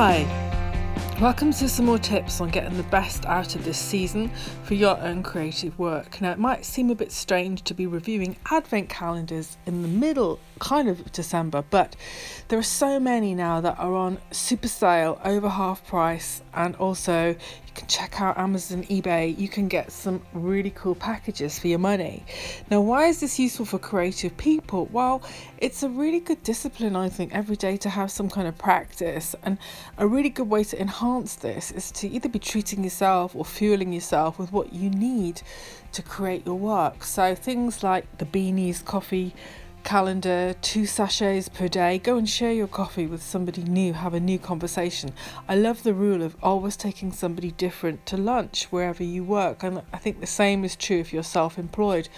Hi, welcome to some more tips on getting the best out of this season for your own creative work. Now, it might seem a bit strange to be reviewing advent calendars in the middle, kind of December, but there are so many now that are on super sale, over half price, and also can check out Amazon, eBay. You can get some really cool packages for your money. Now, why is this useful for creative people? Well, it's a really good discipline, I think, every day to have some kind of practice. And a really good way to enhance this is to either be treating yourself or fueling yourself with what you need to create your work. So, things like the beanies, coffee, calendar, two sachets per day. Go and share your coffee with somebody new, have a new conversation. I love the rule of always taking somebody different to lunch wherever you work, and I think the same is true if you're self employed.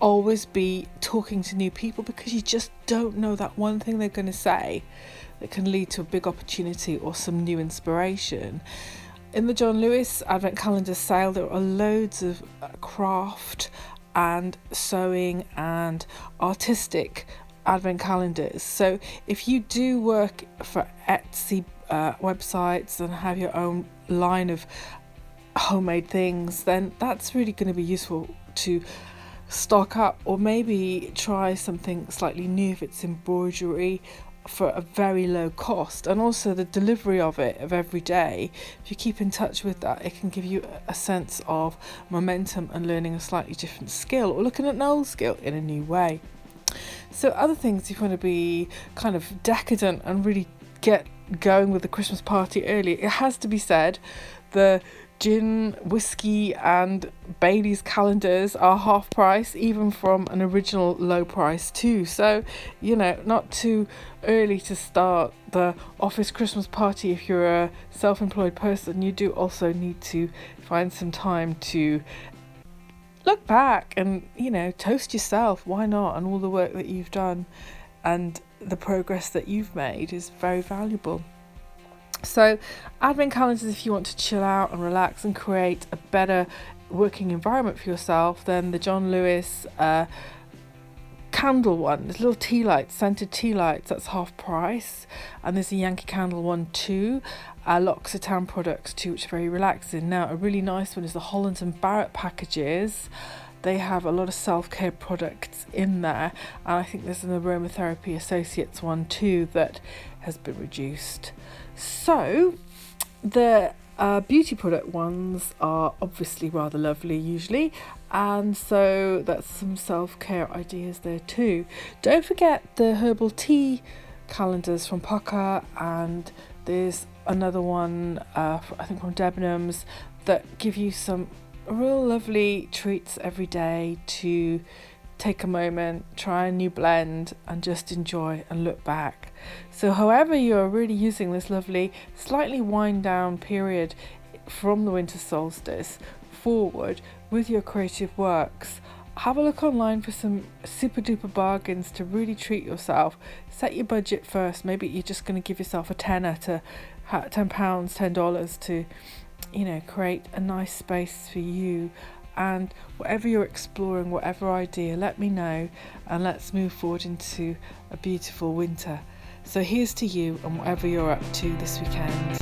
Always be talking to new people because you just don't know that one thing they're going to say that can lead to a big opportunity or some new inspiration. In the John Lewis Advent Calendar sale, there are loads of uh, craft and sewing and artistic advent calendars. So if you do work for Etsy uh, websites and have your own line of homemade things, then that's really going to be useful to stock up or maybe try something slightly new if it's embroidery for a very low cost and also the delivery of it of every day if you keep in touch with that it can give you a sense of momentum and learning a slightly different skill or looking at an old skill in a new way. So other things if you want to be kind of decadent and really get going with the christmas party early it has to be said the gin, whiskey, and Bailey's calendars are half price, even from an original low price, too. So, you know, not too early to start the office Christmas party if you're a self employed person. You do also need to find some time to look back and, you know, toast yourself. Why not? And all the work that you've done and the progress that you've made is very valuable. So, advent calendars, if you want to chill out and relax and create a better working environment for yourself, then the John Lewis uh, candle one, there's little tea lights, scented tea lights, that's half price. And there's a Yankee Candle one too. Uh, L'Occitane products too, which are very relaxing. Now, a really nice one is the Holland and Barrett packages. They have a lot of self care products in there, and I think there's an Aromatherapy Associates one too that has been reduced. So, the uh, beauty product ones are obviously rather lovely, usually, and so that's some self care ideas there too. Don't forget the herbal tea calendars from Pukka, and there's another one, uh, I think from Debenhams, that give you some real lovely treats every day to take a moment, try a new blend, and just enjoy and look back. So, however, you're really using this lovely, slightly wind down period from the winter solstice forward with your creative works, have a look online for some super duper bargains to really treat yourself. Set your budget first. Maybe you're just going to give yourself a tenner to ten pounds, ten dollars to, you know, create a nice space for you and whatever you're exploring, whatever idea, let me know and let's move forward into a beautiful winter. So here's to you and whatever you're up to this weekend.